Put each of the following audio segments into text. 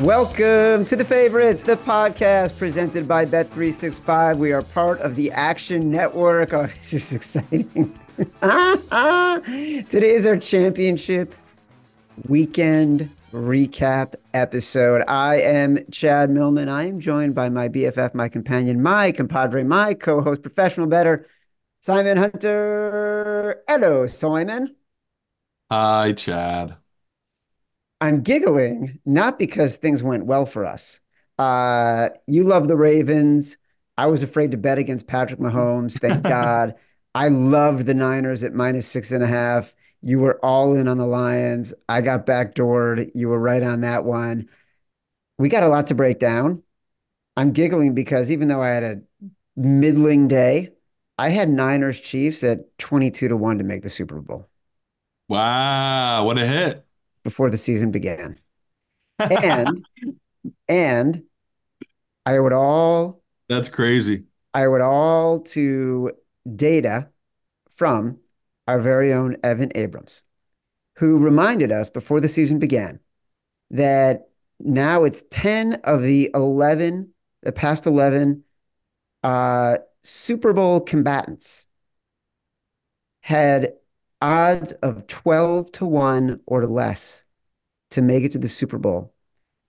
Welcome to the favorites, the podcast presented by Bet365. We are part of the Action Network. Oh, this is exciting. Today is our championship weekend recap episode. I am Chad Millman. I am joined by my BFF, my companion, my compadre, my co host, professional bettor, Simon Hunter. Hello, Simon. Hi, Chad. I'm giggling not because things went well for us. Uh, you love the Ravens. I was afraid to bet against Patrick Mahomes. Thank God. I loved the Niners at minus six and a half. You were all in on the Lions. I got backdoored. You were right on that one. We got a lot to break down. I'm giggling because even though I had a middling day, I had Niners Chiefs at 22 to 1 to make the Super Bowl. Wow, what a hit before the season began. And and I would all That's crazy. I would all to data from our very own Evan Abrams, who reminded us before the season began that now it's 10 of the 11, the past 11 uh, Super Bowl combatants had odds of 12 to 1 or less to make it to the Super Bowl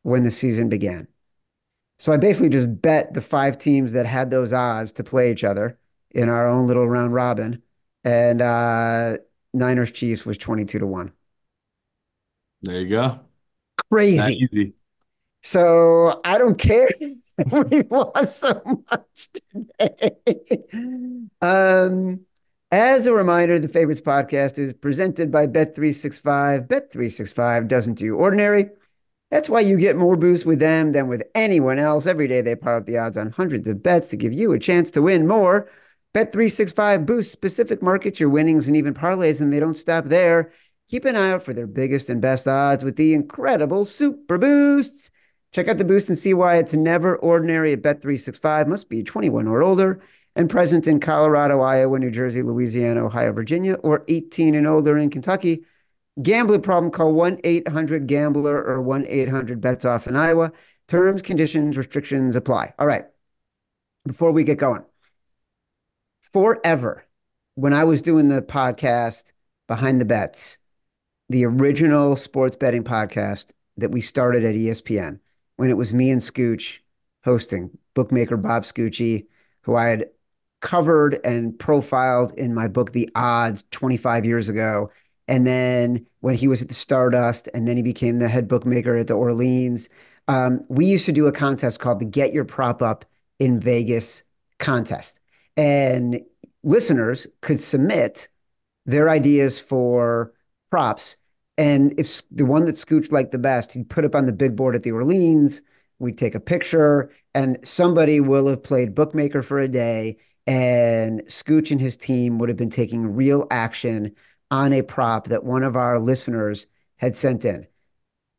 when the season began. So I basically just bet the five teams that had those odds to play each other in our own little round robin. And uh, Niners Chiefs was 22 to 1. There you go. Crazy. So I don't care. we lost so much today. um, as a reminder, the Favorites podcast is presented by Bet365. Bet365 doesn't do ordinary. That's why you get more boosts with them than with anyone else. Every day they power up the odds on hundreds of bets to give you a chance to win more. Bet365 boosts specific markets, your winnings, and even parlays, and they don't stop there. Keep an eye out for their biggest and best odds with the incredible Super Boosts. Check out the boost and see why it's never ordinary at Bet365. Must be 21 or older and present in Colorado, Iowa, New Jersey, Louisiana, Ohio, Virginia, or 18 and older in Kentucky. Gambling problem, call 1 800 Gambler or 1 800 Bets Off in Iowa. Terms, conditions, restrictions apply. All right. Before we get going, forever, when I was doing the podcast Behind the Bets, the original sports betting podcast that we started at ESPN, when it was me and Scooch hosting, bookmaker Bob Scucci, who I had covered and profiled in my book, The Odds, 25 years ago. And then when he was at the Stardust, and then he became the head bookmaker at the Orleans, um, we used to do a contest called the Get Your Prop Up in Vegas contest. And listeners could submit their ideas for props. And if the one that Scooch liked the best, he'd put up on the big board at the Orleans. We'd take a picture, and somebody will have played bookmaker for a day and Scooch and his team would have been taking real action on a prop that one of our listeners had sent in.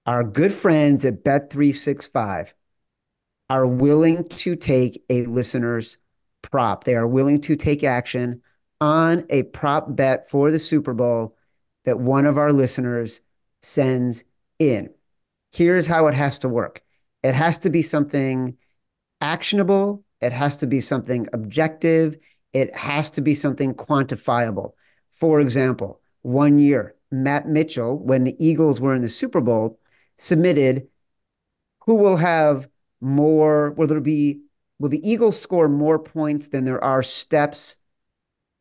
Our good friends at Bet365 are willing to take a listener's prop. They are willing to take action on a prop bet for the Super Bowl that one of our listeners sends in. Here's how it has to work it has to be something actionable it has to be something objective. It has to be something quantifiable. For example, one year, Matt Mitchell, when the Eagles were in the Super Bowl, submitted who will have more, will there be, will the Eagles score more points than there are steps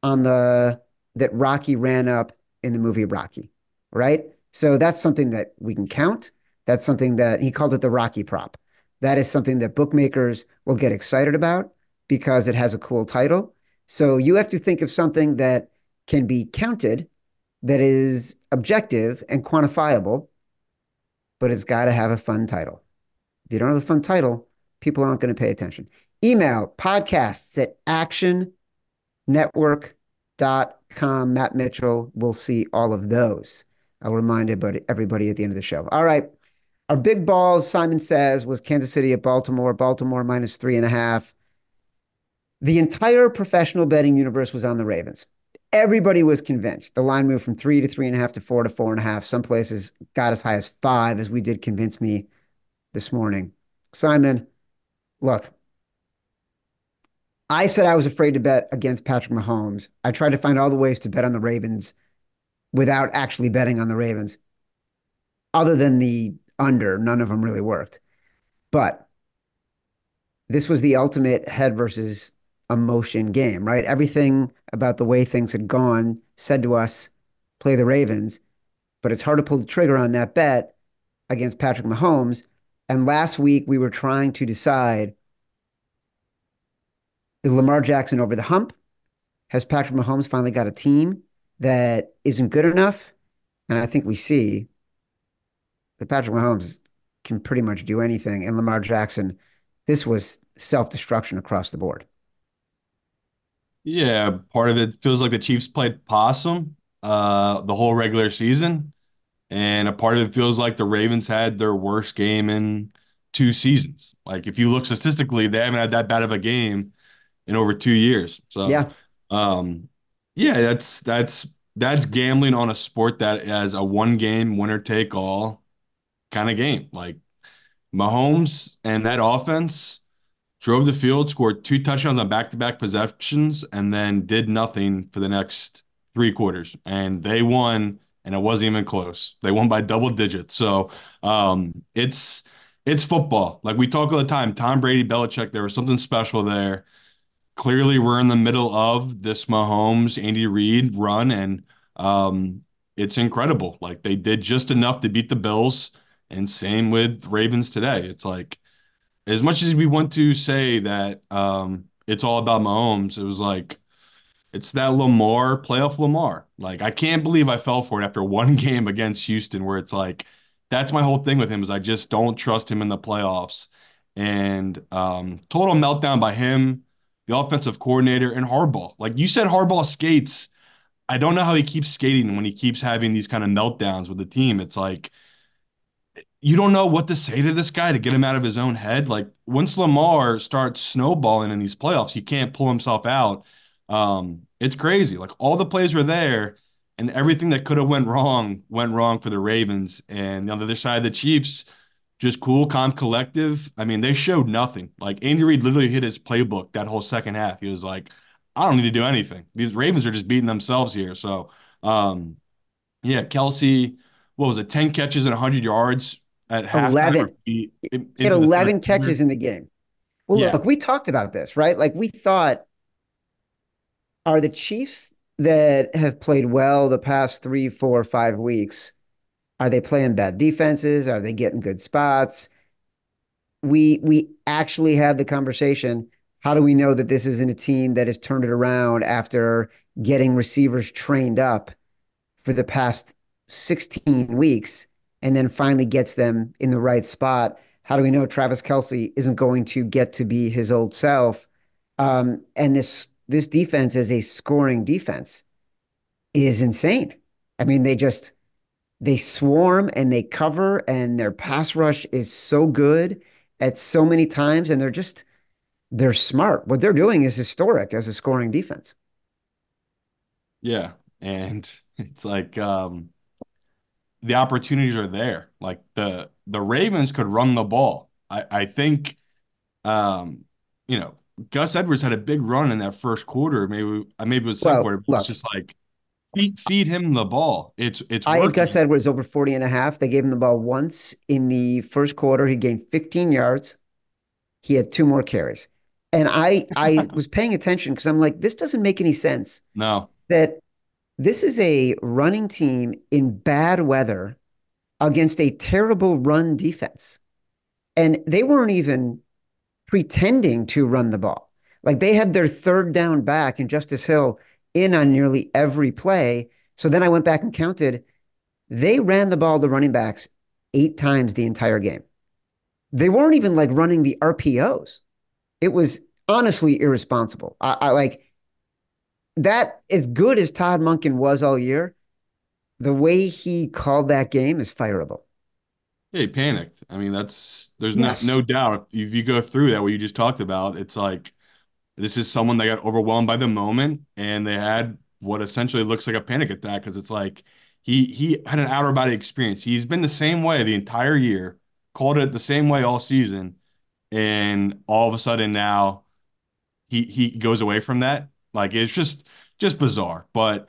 on the, that Rocky ran up in the movie Rocky, right? So that's something that we can count. That's something that he called it the Rocky prop that is something that bookmakers will get excited about because it has a cool title. So you have to think of something that can be counted, that is objective and quantifiable, but it's got to have a fun title. If you don't have a fun title, people aren't going to pay attention. Email podcasts at actionnetwork.com. Matt Mitchell will see all of those. I'll remind everybody at the end of the show. All right. Our big balls, Simon says, was Kansas City at Baltimore, Baltimore minus three and a half. The entire professional betting universe was on the Ravens. Everybody was convinced. The line moved from three to three and a half to four to four and a half. Some places got as high as five, as we did convince me this morning. Simon, look, I said I was afraid to bet against Patrick Mahomes. I tried to find all the ways to bet on the Ravens without actually betting on the Ravens. Other than the under, none of them really worked. But this was the ultimate head versus emotion game, right? Everything about the way things had gone said to us, play the Ravens, but it's hard to pull the trigger on that bet against Patrick Mahomes. And last week we were trying to decide is Lamar Jackson over the hump? Has Patrick Mahomes finally got a team that isn't good enough? And I think we see that Patrick Mahomes can pretty much do anything. And Lamar Jackson, this was self destruction across the board. Yeah, part of it feels like the Chiefs played possum uh, the whole regular season, and a part of it feels like the Ravens had their worst game in two seasons. Like if you look statistically, they haven't had that bad of a game in over two years. So Yeah. um, yeah, that's that's that's gambling on a sport that has a one game winner take all kind of game. Like Mahomes and that offense drove the field, scored two touchdowns on back-to-back possessions, and then did nothing for the next three quarters. And they won, and it wasn't even close. They won by double digits. So um, it's it's football. Like we talk all the time, Tom Brady, Belichick, there was something special there. Clearly, we're in the middle of this Mahomes, Andy Reid run, and um, it's incredible. Like they did just enough to beat the Bills, and same with Ravens today. It's like as much as we want to say that um, it's all about Mahomes, it was like it's that Lamar playoff Lamar. Like I can't believe I fell for it after one game against Houston, where it's like that's my whole thing with him is I just don't trust him in the playoffs. And um, total meltdown by him, the offensive coordinator, and Harbaugh. Like you said, Harbaugh skates. I don't know how he keeps skating when he keeps having these kind of meltdowns with the team. It's like you don't know what to say to this guy to get him out of his own head. Like once Lamar starts snowballing in these playoffs, he can't pull himself out. Um, it's crazy. Like all the plays were there, and everything that could have went wrong went wrong for the Ravens. And on the other side, the Chiefs, just cool, calm, collective. I mean, they showed nothing. Like Andy Reid literally hit his playbook that whole second half. He was like, I don't need to do anything. These Ravens are just beating themselves here. So, um, yeah, Kelce. what was it, 10 catches and 100 yards at halftime? 11. in- He had 11 third quarter? catches in the game. Well, Yeah. look, we talked about this, right? Like we thought, are the Chiefs that have played well the past three, four, five weeks, are they playing bad defenses? Are they getting good spots? We we actually had the conversation. How do we know that this isn't a team that has turned it around after getting receivers trained up for the past 16 weeks and then finally gets them in the right spot? How do we know Travis Kelce isn't going to get to be his old self? Um, and this this defense as a scoring defense is insane. I mean, they just they swarm and they cover, and their pass rush is so good at so many times, and they're just they're smart. What they're doing is historic as a scoring defense. Yeah. And it's like um the opportunities are there. Like the the Ravens could run the ball. I, I think um, you know, Gus Edwards had a big run in that first quarter. Maybe uh, maybe it was second Well, quarter, but it's just like feed feed him the ball. It's it's I working. Gus Edwards over 40 and a half. They gave him the ball once in the first quarter. He gained 15 yards. He had two more carries. And I I was paying attention because I'm like, this doesn't make any sense. No. that this is a running team in bad weather against a terrible run defense. And they weren't even pretending to run the ball. Like they had their third down back and Justice Hill in on nearly every play. So then I went back and counted. They ran the ball to running backs eight times the entire game. They weren't even like running the RPOs. It was honestly irresponsible. I, I like that as good as Todd Monken was all year, the way he called that game is fireable. Yeah, he panicked. I mean, that's there's no no doubt if you go through that what you just talked about, it's like this is someone that got overwhelmed by the moment and they had what essentially looks like a panic attack because it's like he he had an outer body experience. He's been the same way the entire year. called it the same way all season, and all of a sudden now he he goes away from that. Like it's just just bizarre. But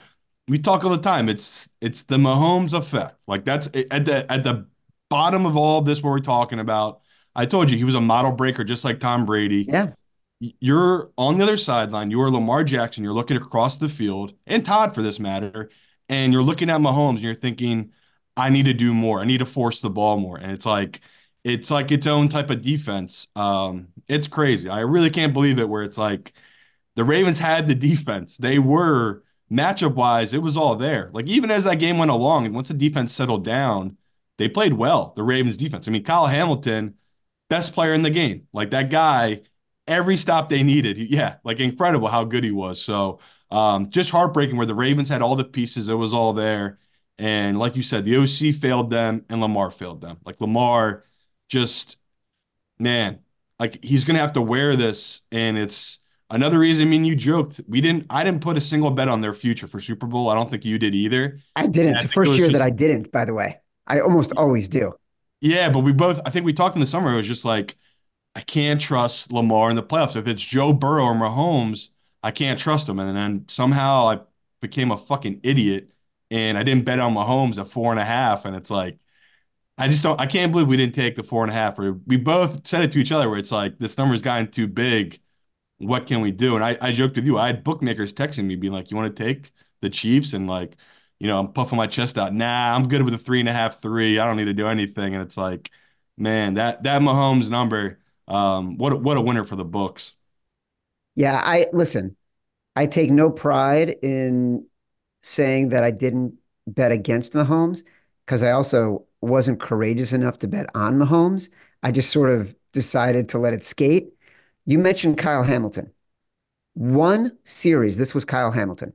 we talk all the time. It's it's the Mahomes effect. Like that's at the at the bottom of all of this what we're talking about. I told you he was a model breaker just like Tom Brady. Yeah. You're on the other sideline. You are Lamar Jackson. You're looking across the field, and Todd for this matter, and you're looking at Mahomes and you're thinking, I need to do more. I need to force the ball more. And it's like it's like its own type of defense. Um, it's crazy. I really can't believe it where it's like the Ravens had the defense. They were matchup wise, it was all there. Like even as that game went along, and once the defense settled down, they played well. The Ravens defense. I mean, Kyle Hamilton, best player in the game. Like that guy, every stop they needed. Yeah, like incredible how good he was. So um, just heartbreaking where the Ravens had all the pieces. It was all there. And like you said, the OC failed them and Lamar failed them. Like Lamar just, man, like he's going to have to wear this. And it's, Another reason, I mean, you joked we didn't. I didn't put a single bet on their future for Super Bowl. I don't think you did either. I didn't. It's the first year just, that I didn't. By the way, I almost always do. Yeah, but we both. I think we talked in the summer. It was just like I can't trust Lamar in the playoffs. If it's Joe Burrow or Mahomes, I can't trust him. And then somehow I became a fucking idiot, and I didn't bet on Mahomes at four and a half. And it's like I just don't. I can't believe we didn't take the four and a half. Or We both said it to each other where it's like this number's gotten too big what can we do? And I, I joked with you. I had bookmakers texting me, being like, "You want to take the Chiefs?" And like, you know, I'm puffing my chest out. Nah, I'm good with a three and a half, three. I don't need to do anything. And it's like, man, that that Mahomes number, um, what what a winner for the books. Yeah, I listen. I take no pride in saying that I didn't bet against Mahomes because I also wasn't courageous enough to bet on Mahomes. I just sort of decided to let it skate you mentioned Kyle Hamilton. One series, this was Kyle Hamilton.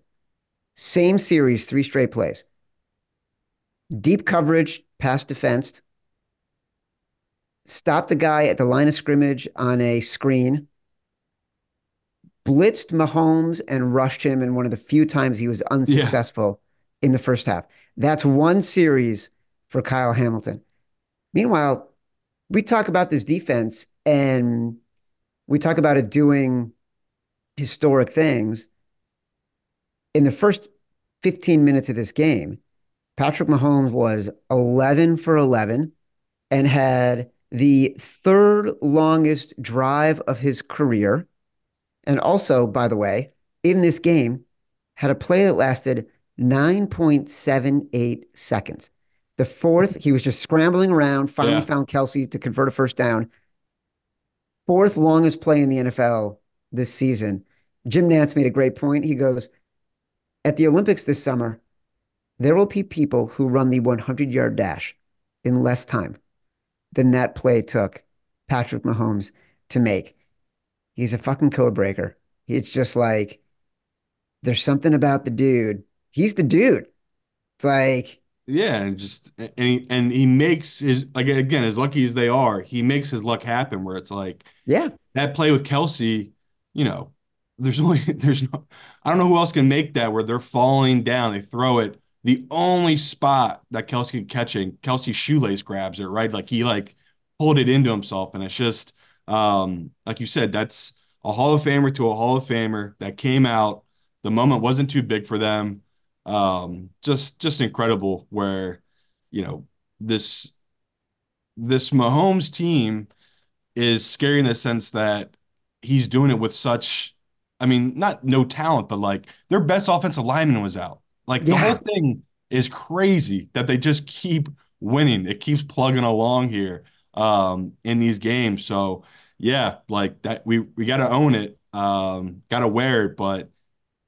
Same series, three straight plays. Deep coverage, pass defense. Stopped the guy at the line of scrimmage on a screen. Blitzed Mahomes and rushed him in one of the few times he was unsuccessful yeah. in the first half. That's one series for Kyle Hamilton. Meanwhile, we talk about this defense and we talk about it doing historic things. In the first 15 minutes of this game, Patrick Mahomes was 11 for 11 and had the third longest drive of his career. And also, by the way, in this game, had a play that lasted 9.78 seconds. The fourth, he was just scrambling around, finally yeah. found Kelce to convert a first down fourth longest play in the NFL this season. Jim Nantz made a great point. He goes, At the Olympics this summer, there will be people who run the 100 yard dash in less time than that play took Patrick Mahomes to make. He's a fucking code breaker. It's just like, there's something about the dude. He's the dude. It's like, yeah, and just and he and he makes his like again as lucky as they are, he makes his luck happen. Where it's like, yeah, that play with Kelce, you know, there's only there's no, I don't know who else can make that where they're falling down, they throw it. The only spot that Kelce can catch it, Kelce shoelace grabs it right, like he like pulled it into himself, and it's just um like you said, that's a Hall of Famer to a Hall of Famer that came out. The moment wasn't too big for them um, just just incredible. Where you know this this Mahomes team is scary in the sense that he's doing it with such. I mean, not no talent, but like their best offensive lineman was out. Like the yeah. whole thing is crazy that they just keep winning. It keeps plugging along here um, in these games. So yeah, like that we we got to own it. Um, got to wear it, but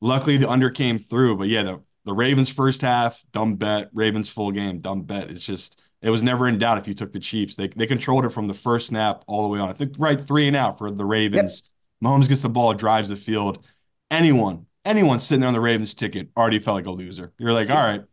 luckily the under came through. But yeah, the the Ravens first half, dumb bet. Ravens full game, dumb bet. It's just it was never in doubt if you took the Chiefs. They they controlled it from the first snap all the way on. I think right three and out for the Ravens. Yep. Mahomes gets the ball, drives the field. Anyone, anyone sitting there on the Ravens ticket already felt like a loser. You're like, all right,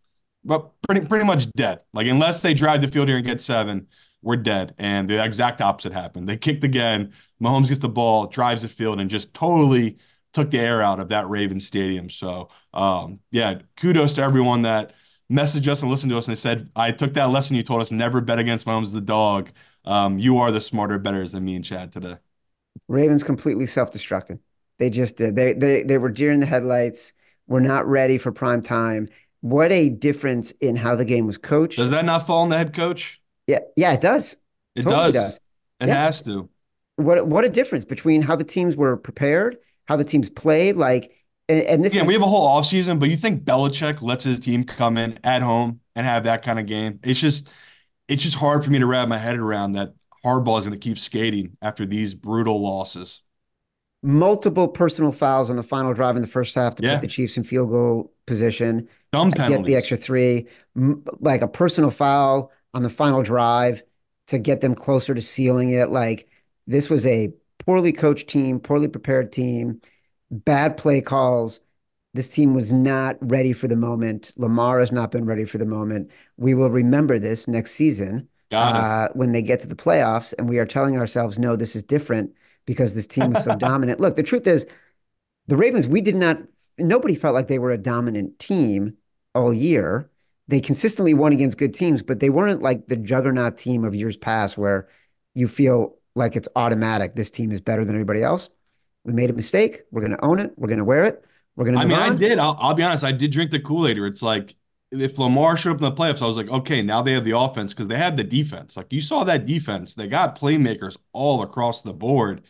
but pretty pretty much dead. Like unless they drive the field here and get seven, we're dead. And the exact opposite happened. They kicked again. Mahomes gets the ball, drives the field, and just totally took the air out of that Raven stadium. So um, yeah, kudos to everyone that messaged us and listened to us and they said, I took that lesson you told us, never bet against Mahomes the dog. um, you are the smarter betters than me and Chad today. Ravens completely self-destructed. They just did. They they they were deer in the headlights. We're not ready for prime time. What a difference in how the game was coached. Does that not fall on the head coach? Yeah, yeah, it does. It Totally does. does. It Yeah. has to. What what a difference between how the teams were prepared, how the teams played, like and, and this Yeah, is we have a whole offseason, but you think Belichick lets his team come in at home and have that kind of game? It's just it's just hard for me to wrap my head around that Harbaugh is going to keep skating after these brutal losses. multiple personal fouls on the final drive in the first half to Yeah. put the Chiefs in field goal position. Dumb get the extra three, like a personal foul on the final drive to get them closer to sealing it. Like this was a poorly coached team, poorly prepared team, bad play calls. This team was not ready for the moment. Lamar has not been ready for the moment. We will remember this next season uh, when they get to the playoffs, and we are telling ourselves, no, this is different because this team was so dominant. Look, the truth is, the Ravens, we did not, nobody felt like they were a dominant team all year. They consistently won against good teams, but they weren't like the juggernaut team of years past where you feel like it's automatic. This team is better than everybody else. We made a mistake. We're going to own it. We're going to wear it. We're going to I mean, I did. I'll, I'll be honest. I did drink the Kool-Aid. It's like if Lamar showed up in the playoffs, I was like, okay, now they have the offense because they have the defense. Like you saw that defense. They got playmakers all across the board.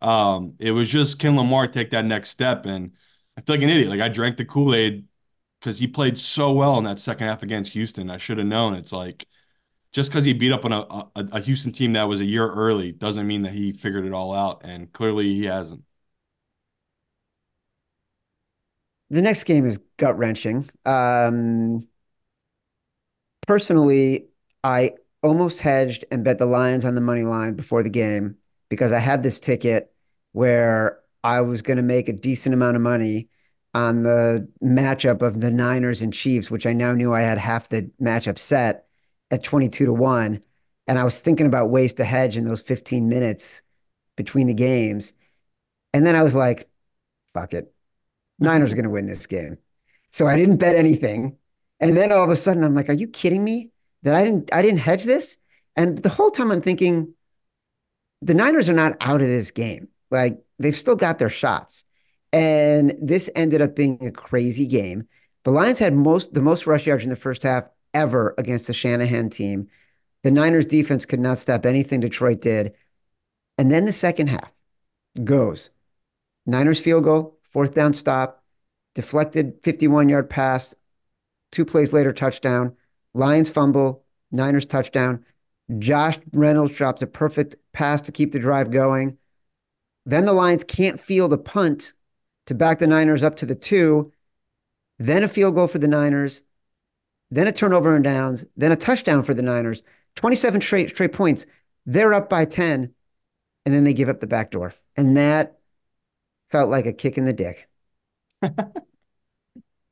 Um, it was just can Lamar take that next step? And I feel like an idiot. Like I drank the Kool-Aid because he played so well in that second half against Houston. I should have known. It's like just because he beat up on a, a, a Houston team that was a year early doesn't mean that he figured it all out. And clearly he hasn't. the next game is gut wrenching. Um, personally, I almost hedged and bet the Lions on the money line before the game because I had this ticket where I was going to make a decent amount of money on the matchup of the Niners and Chiefs, which I now knew I had half the matchup set at 22 to 1. And I was thinking about ways to hedge in those 15 minutes between the games. And then I was like, fuck it. Niners are going to win this game. So I didn't bet anything. And then all of a sudden I'm like, are you kidding me that I didn't I didn't hedge this? And the whole time I'm thinking the Niners are not out of this game. Like they've still got their shots. And this ended up being a crazy game. The Lions had most the most rush yards in the first half ever against the Shanahan team. The Niners defense could not stop anything Detroit did. And then the second half goes. Niners field goal, fourth down stop, deflected 51 yard pass, two plays later, touchdown. Lions fumble, Niners touchdown. Josh Reynolds drops a perfect pass to keep the drive going. Then the Lions can't field a punt to back the Niners up to the two. Then a field goal for the Niners. Then a turnover and downs. Then a touchdown for the Niners. 27 straight, straight points. They're up by 10. And then they give up the back door. And that felt like a kick in the dick.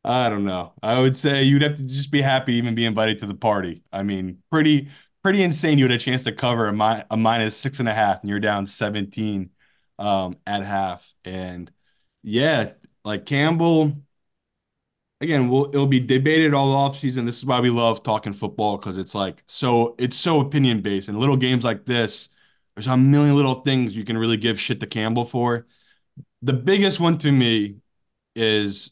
I don't know. I would say you'd have to just be happy even be invited to the party. I mean, pretty pretty insane. You had a chance to cover a, mi a minus six and a half, and you're down 17 um, at half. And yeah, like Campbell, again, we'll it'll be debated all off season. This is why we love talking football because it's like so it's so opinion based. And little games like this, there's a million little things you can really give shit to Campbell for. The biggest one to me is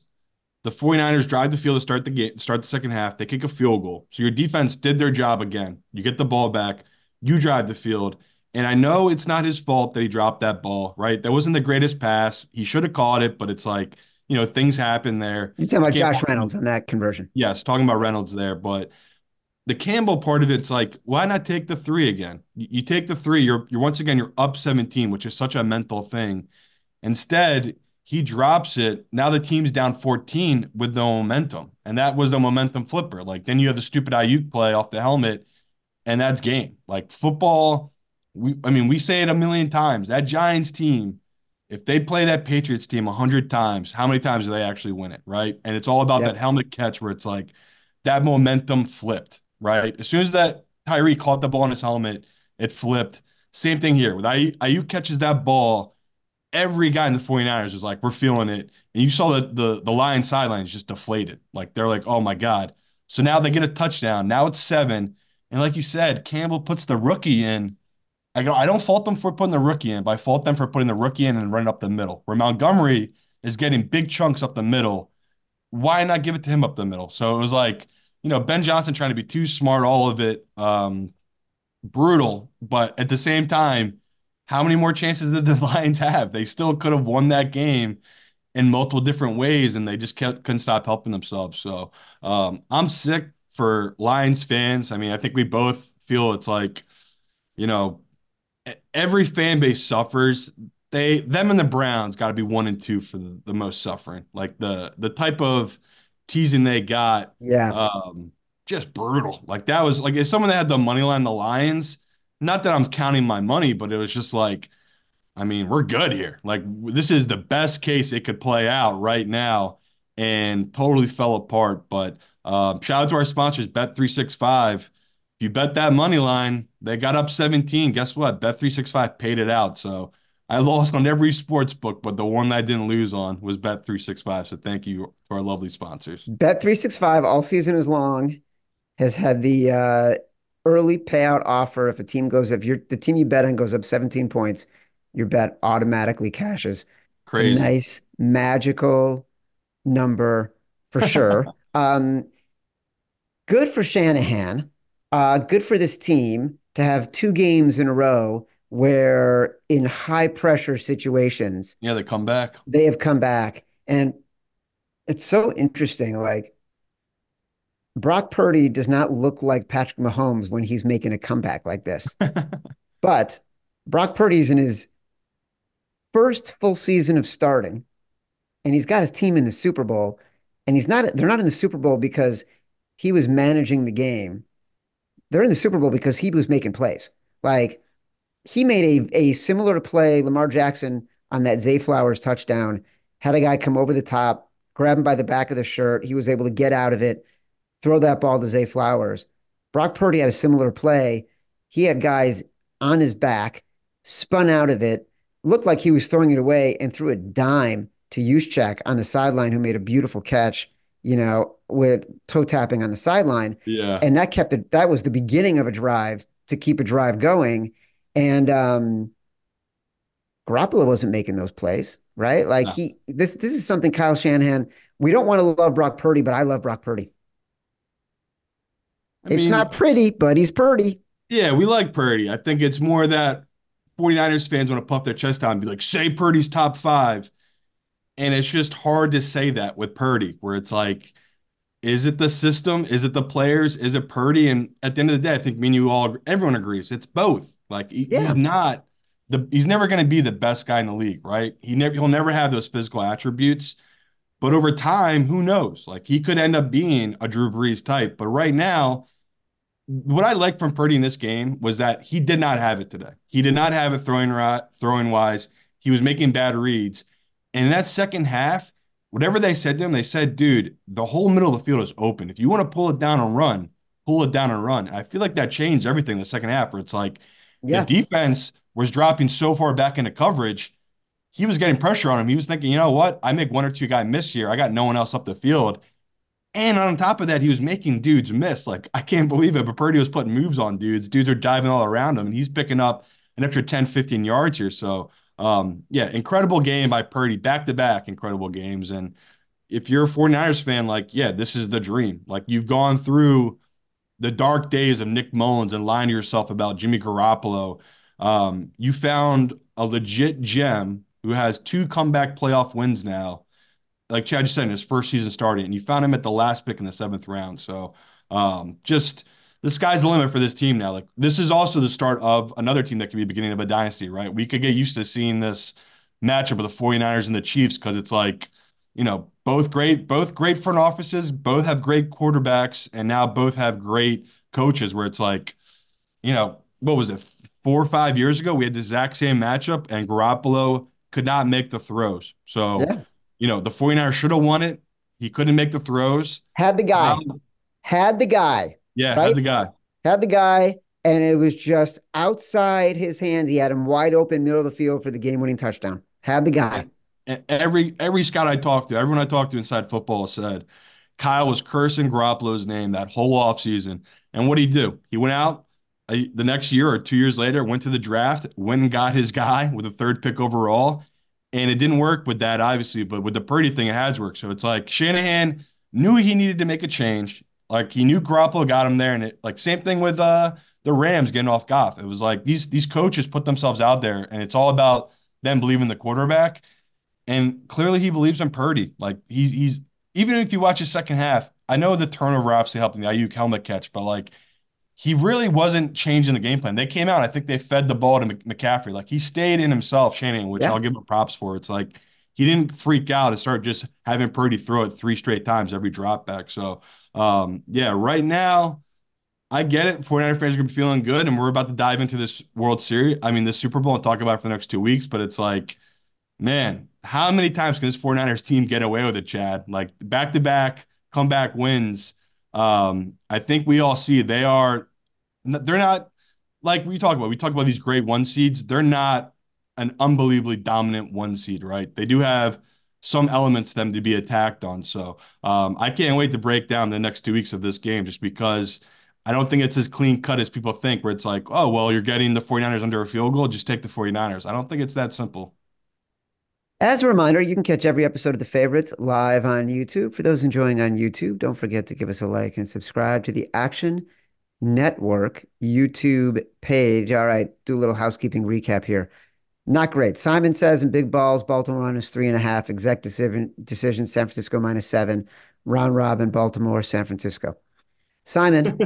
the 49ers drive the field to start the game, start the second half. They kick a field goal. So your defense did their job again. You get the ball back, you drive the field. And I know it's not his fault that he dropped that ball, right? That wasn't the greatest pass. He should have caught it, but it's like, you know, things happen there. You're talking about Josh Reynolds on that conversion. Yes, talking about Reynolds there, but the Campbell part of it's like, why not take the three again? You, you take the three, you're you're once again you're up 17, which is such a mental thing. Instead, he drops it. Now the team's down 14 with no momentum. And that was the momentum flipper. Like then you have the stupid Aiyuk play off the helmet, and that's game. Like football, we I mean, we say it a million times. That Giants team, if they play that Patriots team a hundred times, how many times do they actually win it? Right. And it's all about Yep. that helmet catch where it's like that momentum flipped, right? As soon as that Tyree caught the ball in his helmet, it flipped. Same thing here. With Aiyuk, Aiyuk catches that ball every guy in the 49ers is like, we're feeling it. And you saw the the the Lions sidelines just deflated. Like they're like, oh my God. So now they get a touchdown. Now it's seven. And like you said, Campbell puts the rookie in I go, I don't fault them for putting the rookie in, but I fault them for putting the rookie in and running up the middle. Where Montgomery is getting big chunks up the middle. Why not give it to him up the middle? So it was like, you know, Ben Johnson trying to be too smart, all of it. Um, brutal, but at the same time, how many more chances did the Lions have? They still could have won that game in multiple different ways, and they just kept, couldn't stop helping themselves. So um, I'm sick for Lions fans. I mean, I think we both feel it's like, you know, every fan base suffers. They them and the Browns got to be one and two for the, the, most suffering. Like the the type of teasing they got, yeah, um, just brutal. Like that was like if someone that had the money line the Lions. Not that I'm counting my money, but it was just like, I mean, we're good here. Like this is the best case it could play out right now, and totally fell apart. But um, shout out to our sponsors, Bet365 you bet that money line, they got up 17. Guess what? Bet three six five paid it out. So I lost on every sports book, but the one I didn't lose on was Bet three six five. So thank you to our lovely sponsors. Bet three six five all season is long has had the uh, early payout offer. If a team goes, if you're the team you bet on goes up 17 points your bet automatically cashes. Crazy. It's a nice magical number for sure. um, good for Shanahan. Uh, good for this team to have two games in a row where in high pressure situations, yeah, they come back. They have come back, and it's so interesting. Like Brock Purdy does not look like Patrick Mahomes when he's making a comeback like this, but Brock Purdy's in his first full season of starting, and he's got his team in the Super Bowl, and he's not. They're not in the Super Bowl because he was managing the game. They're in the Super Bowl because he was making plays. Like he made a a similar play, Lamar Jackson on that Zay Flowers touchdown. Had a guy come over the top, grab him by the back of the shirt. He was able to get out of it, throw that ball to Zay Flowers. Brock Purdy had a similar play. He had guys on his back, spun out of it, looked like he was throwing it away and threw a dime to Juszczyk on the sideline, who made a beautiful catch, you know, with toe tapping on the sideline. Yeah. And that kept it, that was the beginning of a drive to keep a drive going. And um Garoppolo wasn't making those plays, right? Like no. he this this is something Kyle Shanahan, we don't want to love Brock Purdy, but I love Brock Purdy. I it's mean, not pretty, but he's Purdy. Yeah, we like Purdy. I think it's more that 49ers fans want to puff their chest out and be like, say Purdy's top five. And it's just hard to say that with Purdy, where it's like, is it the system? Is it the players? Is it Purdy? And at the end of the day, I think me and you all, everyone agrees it's both. Like he, yeah. he's not the, he's never going to be the best guy in the league, right? He never, he'll never have those physical attributes. But over time, who knows? Like he could end up being a Drew Brees type. But right now, what I like from Purdy in this game was that he did not have it today. He did not have it throwing throwing wise. He was making bad reads. And in that second half, whatever they said to him, they said, dude, the whole middle of the field is open. If you want to pull it down and run, pull it down and run. I feel like that changed everything the second half, where it's like yeah. the defense was dropping so far back into coverage. He was getting pressure on him. He was thinking, you know what? I make one or two guy miss here. I got no one else up the field. And on top of that, he was making dudes miss. Like, I can't believe it, but Purdy was putting moves on dudes. Dudes are diving all around him, and he's picking up an extra 10, 15 yards here. So, um, yeah, incredible game by Purdy, back to back incredible games. And if you're a 49ers fan, like, yeah, this is the dream. Like, you've gone through the dark days of Nick Mullens and lying to yourself about Jimmy Garoppolo. Um, you found a legit gem who has two comeback playoff wins now like Chad just said, in his first season starting, and you found him at the last pick in the seventh round. So um, just the sky's the limit for this team now. Like this is also the start of another team that could be the beginning of a dynasty, right? We could get used to seeing this matchup of the 49ers and the Chiefs because it's like, you know, both great, both great front offices, both have great quarterbacks, and now both have great coaches where it's like, you know, what was it? Four or five years ago, we had the exact same matchup, and Garoppolo could not make the throws. So yeah you know, the 49ers should have won it. He couldn't make the throws. Had the guy. Um, had the guy. Yeah, right? had the guy. Had the guy. And it was just outside his hands. He had him wide open, middle of the field for the game winning touchdown. Had the guy. And every every scout I talked to, everyone I talked to inside football said Kyle was cursing Garoppolo's name that whole offseason. And what did he do? He went out a, the next year or two years later, went to the draft, went and got his guy with a third pick overall. And it didn't work with that, obviously, but with the Purdy thing, it has worked. So it's like Shanahan knew he needed to make a change. Like he knew Garoppolo got him there. And it like same thing with uh the Rams getting off Goff. It was like these these coaches put themselves out there and it's all about them believing the quarterback. And clearly he believes in Purdy. Like he, he's even if you watch his second half, I know the turnover obviously helping the Aiyuk helmet catch, but like he really wasn't changing the game plan. They came out, I think they fed the ball to McCaffrey. Like he stayed in himself, Shannon, which yeah. I'll give him props for. It's like he didn't freak out and start just having Purdy throw it three straight times every drop back. So, um, yeah, right now, I get it. 49er fans are going to be feeling good, and we're about to dive into this World Series. I mean, the Super Bowl and talk about it for the next two weeks, but it's like, man, how many times can this 49ers team get away with it, Chad? Like back to back comeback wins. Um, I think we all see they are they're not like we talk about. We talk about these great one seeds. They're not an unbelievably dominant one seed, right? They do have some elements them to be attacked on. So um, I can't wait to break down the next two weeks of this game just because I don't think it's as clean cut as people think, where it's like, oh, well, you're getting the 49ers under a field goal, just take the 49ers. I don't think it's that simple. As a reminder, you can catch every episode of The Favorites live on YouTube. For those enjoying on YouTube, don't forget to give us a like and subscribe to the Action Network YouTube page. All right, do a little housekeeping recap here. Not great. Simon says in big balls, Baltimore minus three and a half. Exec decision, decision San Francisco minus seven. Round robin, Baltimore, San Francisco. Simon,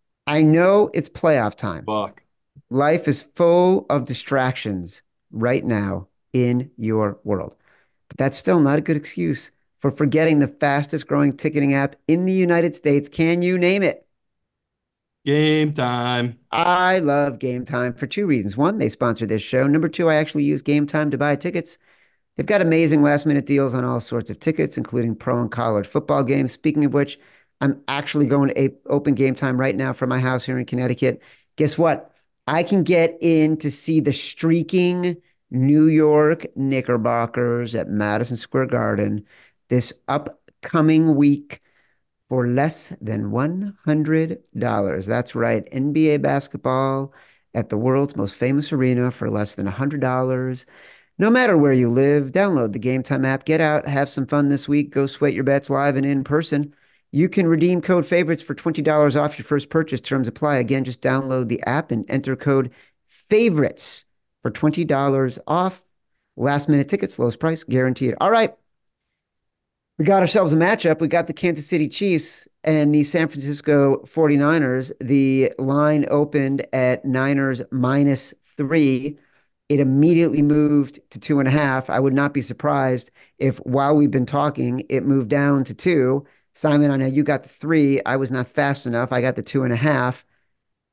I know it's playoff time. Fuck. Life is full of distractions right now in your world. But that's still not a good excuse for forgetting the fastest growing ticketing app in the United States. Can you name it? Game time. I love game time for two reasons. One, they sponsor this show. Number two, I actually use game time to buy tickets. They've got amazing last minute deals on all sorts of tickets, including pro and college football games. Speaking of which, I'm actually going to open game time right now from my house here in Connecticut. Guess what? I can get in to see the streaking New York Knickerbockers at Madison Square Garden this upcoming week for less than $100. That's right, NBA basketball at the world's most famous arena for less than $100. No matter where you live, download the Game Time app, get out, have some fun this week, go sweat your bets live and in person. You can redeem code favorites for $20 off your first purchase. Terms apply. Again, just download the app and enter code favorites for $20 off. Last minute tickets, lowest price guaranteed. All right we got ourselves a matchup. We got the Kansas City Chiefs and the San Francisco 49ers. The line opened at Niners minus three. It immediately moved to two and a half. I would not be surprised if while we've been talking, it moved down to two. Simon, I know you got the three. I was not fast enough. I got the two and a half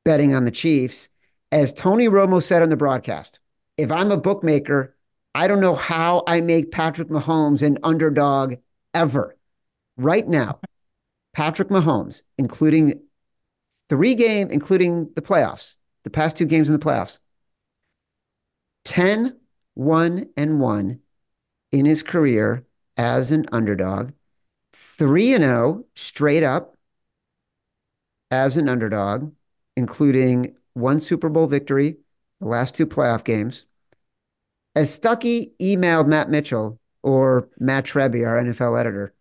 betting on the Chiefs. As Tony Romo said on the broadcast, if I'm a bookmaker, I don't know how I make Patrick Mahomes an underdog ever. Right now, Patrick Mahomes, including three game, including the playoffs, the past two games in the playoffs, 10, 1, and 1 in his career as an underdog, 3 and 0 straight up as an underdog, including one Super Bowl victory, the last two playoff games. As Stuckey emailed Matt Mitchell or Matt Treby, our NFL editor.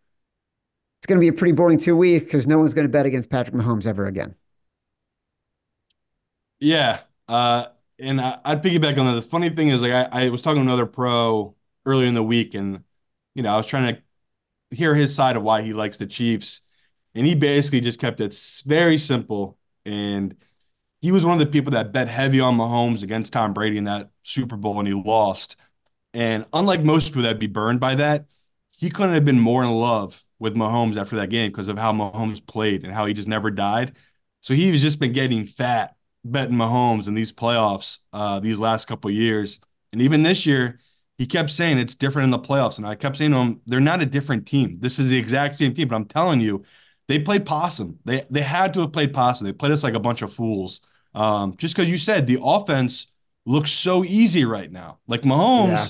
It's going to be a pretty boring two weeks because no one's going to bet against Patrick Mahomes ever again. Yeah. Uh, and I, would piggyback on that. The funny thing is, like, I, I was talking to another pro earlier in the week, and, you know, I was trying to hear his side of why he likes the Chiefs. And he basically just kept it very simple. And he was one of the people that bet heavy on Mahomes against Tom Brady in that Super Bowl, and he lost. And unlike most people that'd be burned by that, he couldn't have been more in love with Mahomes after that game because of how Mahomes played and how he just never died. So he's just been getting fat betting Mahomes in these playoffs uh, these last couple years. And even this year, he kept saying it's different in the playoffs. And I kept saying to him, they're not a different team. This is the exact same team. But I'm telling you, they played possum. They they had to have played possum. They played us like a bunch of fools. Um, just because you said the offense looks so easy right now. Like Mahomes yeah.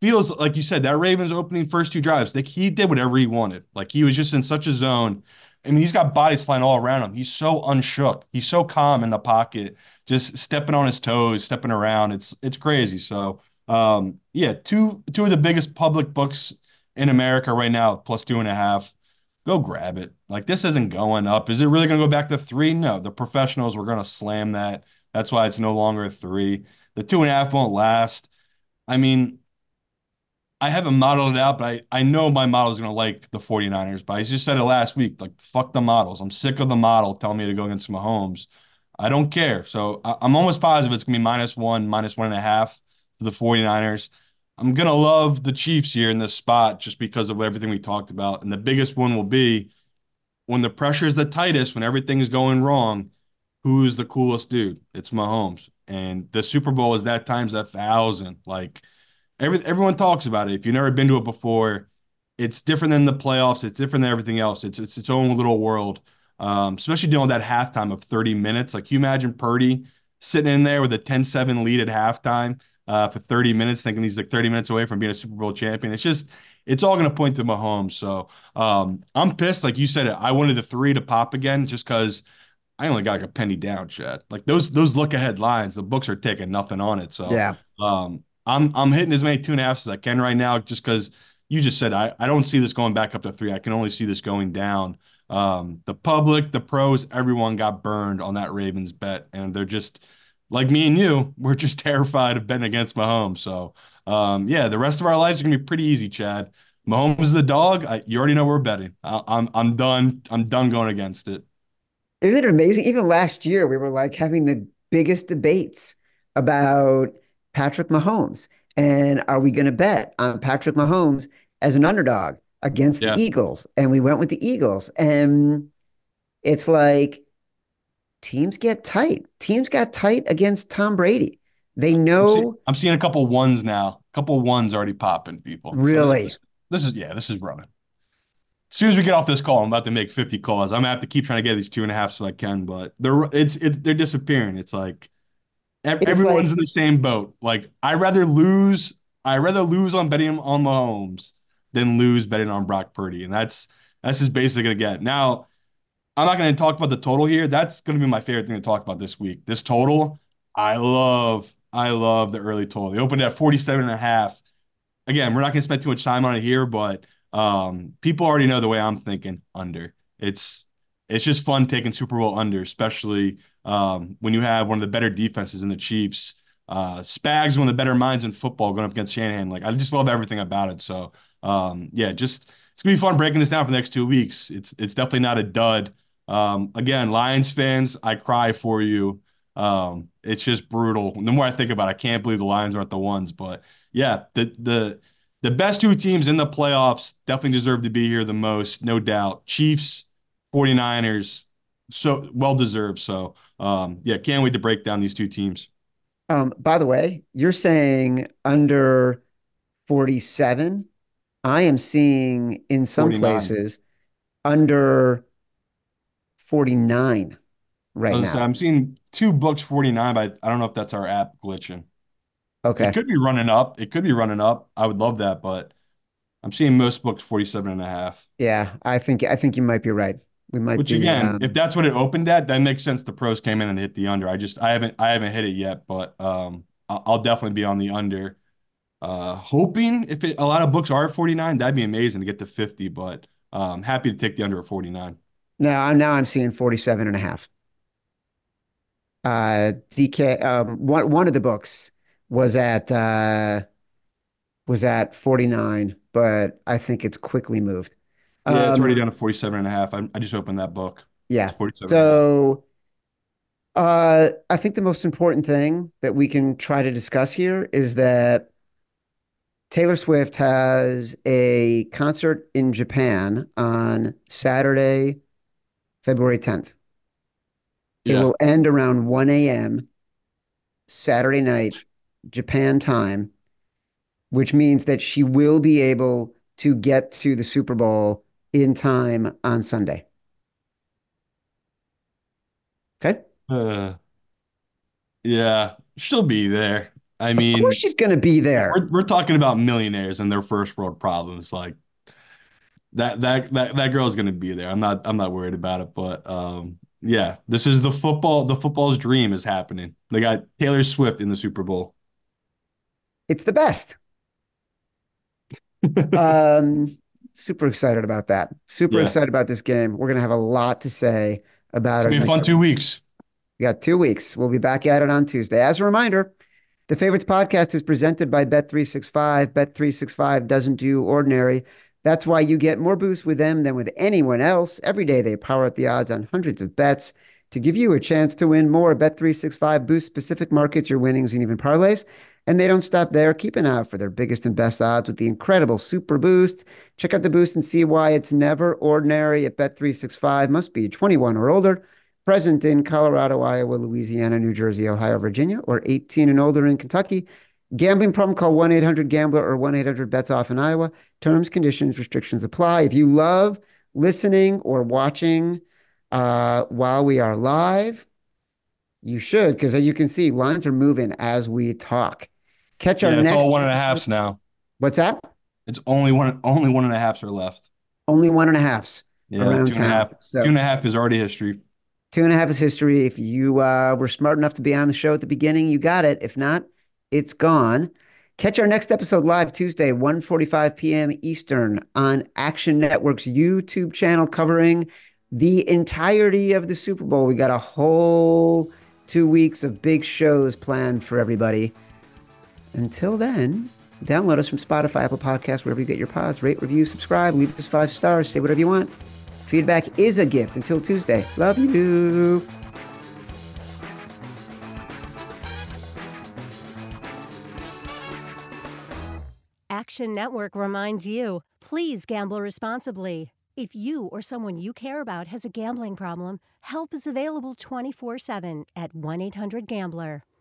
feels like you said that Ravens opening first two drives, like he did whatever he wanted. Like he was just in such a zone. I mean, he's got bodies flying all around him. He's so unshook. He's so calm in the pocket, just stepping on his toes, stepping around. It's it's crazy. So, um, yeah, two two of the biggest public books in America right now, plus two and a half. Go grab it. Like this isn't going up. Is it really going to go back to three? No, the professionals were going to slam that. That's why it's no longer a three. The two and a half won't last. I mean, I haven't modeled it out, but I, I know my model is going to like the 49ers. But I just said it last week like, fuck the models. I'm sick of the model telling me to go against Mahomes. I don't care. So I, am almost positive it's going to be minus one, minus one and a half to the 49ers. I'm going to love the Chiefs here in this spot just because of everything we talked about. And the biggest one will be when the pressure is the tightest, when everything is going wrong, who's the coolest dude? It's Mahomes. And the Super Bowl is that times a thousand. Like, every everyone talks about it. If you've never been to it before, it's different than the playoffs. It's different than everything else. It's it's its own little world. Um, especially doing that halftime of 30 minutes. Like you imagine Purdy sitting in there with a 10-7 lead at halftime uh, for 30 minutes, thinking he's like 30 minutes away from being a Super Bowl champion. It's just it's all going to point to Mahomes. So um, I'm pissed. Like you said, I wanted the three to pop again just because I only got like a penny down, Chad. Like those those look ahead lines, the books are taking nothing on it. So yeah, um, I'm I'm hitting as many two and a halfs as I can right now, just because you just said I, I don't see this going back up to three. I can only see this going down. Um, the public, the pros, everyone got burned on that Ravens bet, and they're just like me and you. We're just terrified of betting against Mahomes. So um, yeah, the rest of our lives are gonna be pretty easy, Chad. Mahomes is the dog. I, you already know we're betting. I, I'm I'm done. I'm done going against it. Isn't it amazing? Even last year, we were like having the biggest debates about Patrick Mahomes. And are we going to bet on Patrick Mahomes as an underdog against yeah. the Eagles? And we went with the Eagles. And it's like teams get tight. Teams got tight against Tom Brady. They know. I'm seeing, I'm seeing a couple ones now. A couple ones already popping, people. Really? So this, this, is, yeah, this is running. As soon as we get off this call, I'm about to make 50 calls. I'm gonna have to keep trying to get these two and a half so I can, but they're it's it's they're disappearing. It's like Everyone's like, in the same boat. Like I rather lose. I rather lose on betting on Mahomes than lose betting on Brock Purdy, and that's that's just basically gonna get. Now, I'm not gonna talk about the total here. That's gonna be my favorite thing to talk about this week. This total, I love. I love the early total. They opened at 47 and a half. Again, we're not gonna spend too much time on it here, but um, people already know the way I'm thinking. Under. It's it's just fun taking Super Bowl under, especially um, when you have one of the better defenses in the Chiefs. Uh, Spags, one of the better minds in football, going up against Shanahan. Like I just love everything about it. So um, yeah, just it's gonna be fun breaking this down for the next two weeks. It's it's definitely not a dud. Um, again, Lions fans, I cry for you. Um, it's just brutal. The more I think about it, I can't believe the Lions aren't the ones. But yeah, the the the best two teams in the playoffs definitely deserve to be here the most, no doubt. Chiefs, 49ers, so well deserved. So um, yeah, can't wait to break down these two teams. Um, by the way, you're saying under 47. I am seeing in some 49. places under 49 right now. I'm seeing two books 49, but I don't know if that's our app glitching. Okay. It could be running up. It could be running up. I would love that, but I'm seeing most books 47 and a half. Yeah, I think I think you might be right. We might Which be, again, um, if that's what it opened at, that makes sense. The pros came in and hit the under. I just I haven't I haven't hit it yet, but um I'll definitely be on the under. Uh hoping if it, a lot of books are at 49, that'd be amazing to get to 50, but um happy to take the under at 49. Now now I'm seeing 47 and a half. Uh DK um one one of the books was at uh was at 49, but I think it's quickly moved. Yeah, it's already um, down to 47 and a half. I, I just opened that book. Yeah. So uh, I think the most important thing that we can try to discuss here is that Taylor Swift has a concert in Japan on Saturday, February 10th. Yeah. It will end around 1 a.m. Saturday night, Japan time, which means that she will be able to get to the Super Bowl in time on Sunday. Okay. Uh, yeah, she'll be there. I mean, of course she's going to be there. We're, we're talking about millionaires and their first world problems. Like, that that that that girl's gonna be there. I'm not I'm not worried about it, but um, yeah, this is the football. The football's dream is happening. They got Taylor Swift in the Super Bowl. It's the best. um, super excited about that. Super Yeah. excited about this game. We're gonna have a lot to say about It's it. be fun two weeks. We got two weeks. We'll be back at it on Tuesday. As a reminder, the Favorites podcast is presented by Bet365. Bet365 doesn't do ordinary. That's why you get more boosts with them than with anyone else. Every day they power up the odds on hundreds of bets to give you a chance to win more. Bet365 boosts specific markets, your winnings, and even parlays. And they don't stop there. Keep an eye out for their biggest and best odds with the incredible Super Boost. Check out the boost and see why it's never ordinary at Bet365. Must be 21 or older. Present in Colorado, Iowa, Louisiana, New Jersey, Ohio, Virginia, or 18 and older in Kentucky. Gambling problem, call 1 800 Gambler or 1 800 Bets Off in Iowa. Terms, conditions, restrictions apply. If you love listening or watching uh, while we are live, you should, because as you can see, lines are moving as we talk. Catch our Yeah, it's next. all one and a halfs now. What's that? It's only one only one and a halfs are left. Only one and a halfs Yeah, two, and half, so, two and a half is already history. two and a half is history. If you uh, were smart enough to be on the show at the beginning, you got it. If not, it's gone. Catch our next episode live Tuesday, 1.45 p.m. Eastern on Action Network's YouTube channel covering the entirety of the Super Bowl. We got a whole two weeks of big shows planned for everybody. Until then, download us from Spotify, Apple Podcasts, wherever you get your pods. Rate, review, subscribe, leave us five stars, say whatever you want. Feedback is a gift. Until Tuesday. Love you. Action Network reminds you please gamble responsibly. If you or someone you care about has a gambling problem, help is available 24 7 at 1 800 Gambler.